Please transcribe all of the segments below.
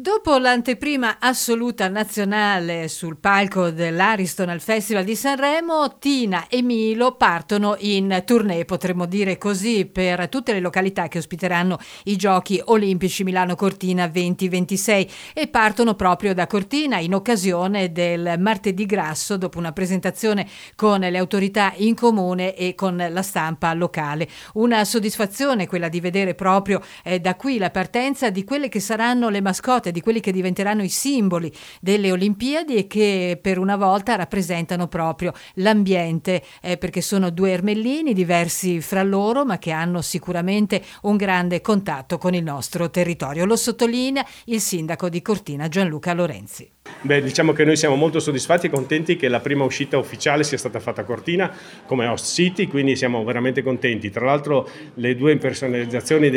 Dopo l'anteprima assoluta nazionale sul palco dell'Ariston al Festival di Sanremo, Tina e Milo partono in tournée, potremmo dire così, per tutte le località che ospiteranno i Giochi Olimpici Milano Cortina 2026 e partono proprio da Cortina in occasione del martedì grasso dopo una presentazione con le autorità in comune e con la stampa locale. Una soddisfazione quella di vedere proprio eh, da qui la partenza di quelle che saranno le mascotte di quelli che diventeranno i simboli delle Olimpiadi e che per una volta rappresentano proprio l'ambiente, eh, perché sono due ermellini diversi fra loro, ma che hanno sicuramente un grande contatto con il nostro territorio. Lo sottolinea il sindaco di Cortina Gianluca Lorenzi. Beh, diciamo che noi siamo molto soddisfatti e contenti che la prima uscita ufficiale sia stata fatta a Cortina come host city, quindi siamo veramente contenti. Tra l'altro le due impersonalizzazioni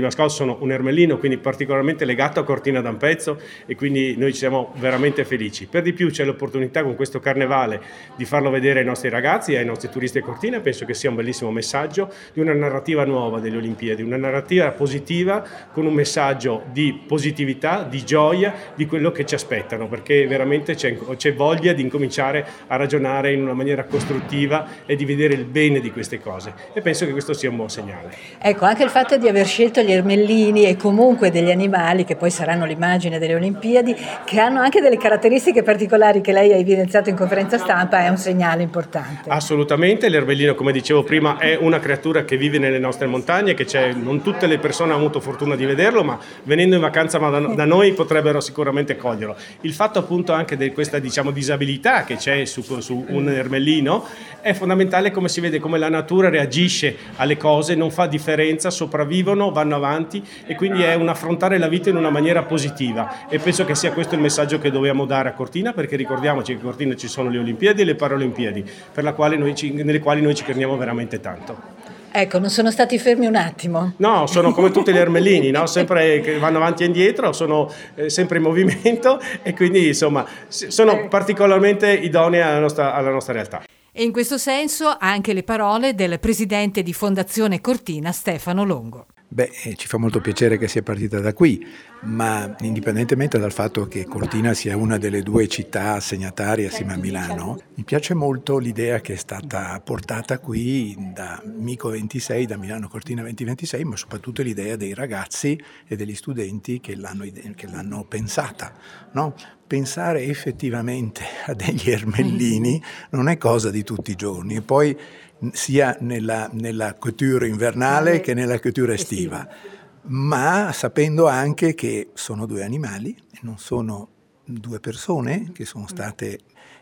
mascotte sono un ermellino, quindi particolarmente legato a Cortina da un pezzo e quindi noi siamo veramente felici. Per di più c'è l'opportunità con questo carnevale di farlo vedere ai nostri ragazzi e ai nostri turisti a Cortina, penso che sia un bellissimo messaggio di una narrativa nuova delle Olimpiadi, una narrativa positiva con un messaggio di positività, di gioia, di quello che ci aspettano, perché veramente c'è, c'è, voglia di incominciare a ragionare in una maniera costruttiva e di vedere il bene di queste cose e penso che questo sia un buon segnale. Ecco, anche il fatto di aver scelto gli ermellini e comunque degli animali che poi saranno l'immagine delle Olimpiadi, che hanno anche delle caratteristiche particolari che lei ha evidenziato in conferenza stampa, è un segnale importante. Assolutamente, l'ermellino come dicevo prima è una creatura che vive nelle nostre montagne, che c'è, non tutte le persone hanno avuto fortuna di vederlo, ma venendo in vacanza da, da noi potrebbero sicuramente coglierlo. Il fatto appunto anche di questa diciamo, disabilità che c'è su, su, un ermellino è fondamentale come si vede come la natura reagisce alle cose, non fa differenza, sopravvivono, vanno avanti e quindi è un affrontare la vita in una maniera positiva e penso che sia questo il messaggio che dobbiamo dare a Cortina perché ricordiamoci che a Cortina ci sono le Olimpiadi e le Paralimpiadi ci, nelle quali noi ci crediamo veramente tanto. Ecco, non sono stati fermi un attimo. No, sono come tutti gli ermellini, no? sempre che vanno avanti e indietro, sono eh, sempre in movimento e quindi insomma sono eh. particolarmente idonei alla nostra, alla nostra realtà. E in questo senso anche le parole del presidente di Fondazione Cortina, Stefano Longo. Beh, eh, ci fa molto piacere che sia partita da qui, ma indipendentemente dal fatto che Cortina sia una delle due città assegnatarie assieme a Milano, mi piace molto l'idea che è stata portata qui da Mico 26, da Milano Cortina 2026, ma soprattutto l'idea dei ragazzi e degli studenti che l'hanno, che l'hanno pensata. No? Pensare effettivamente a degli ermellini non è cosa di tutti i giorni. Poi sia nella, nella couture invernale che nella couture estiva, ma sapendo anche che sono due animali non sono due persone che sono state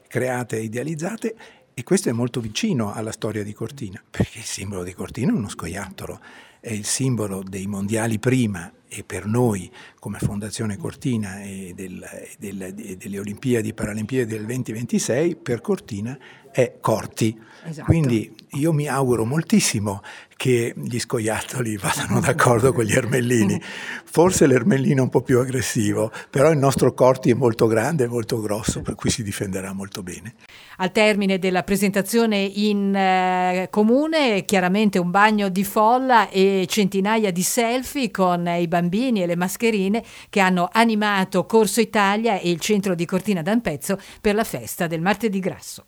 create e idealizzate e questo è molto vicino alla storia di Cortina, perché il simbolo di Cortina è uno scoiattolo, è il simbolo dei mondiali prima e per noi come Fondazione Cortina e, del, del, delle Olimpiadi e Paralimpiadi del 2026, per Cortina è Corti. Esatto. Quindi io mi auguro moltissimo che gli scoiattoli vadano d'accordo con gli ermellini. Forse l'ermellino è un po' più aggressivo, però il nostro Corti è molto grande e molto grosso, per cui si difenderà molto bene. Al termine della presentazione in eh, comune, chiaramente un bagno di folla e centinaia di selfie con i bambini e le mascherine che hanno animato Corso Italia e il centro di Cortina d'Ampezzo per la festa del martedì grasso.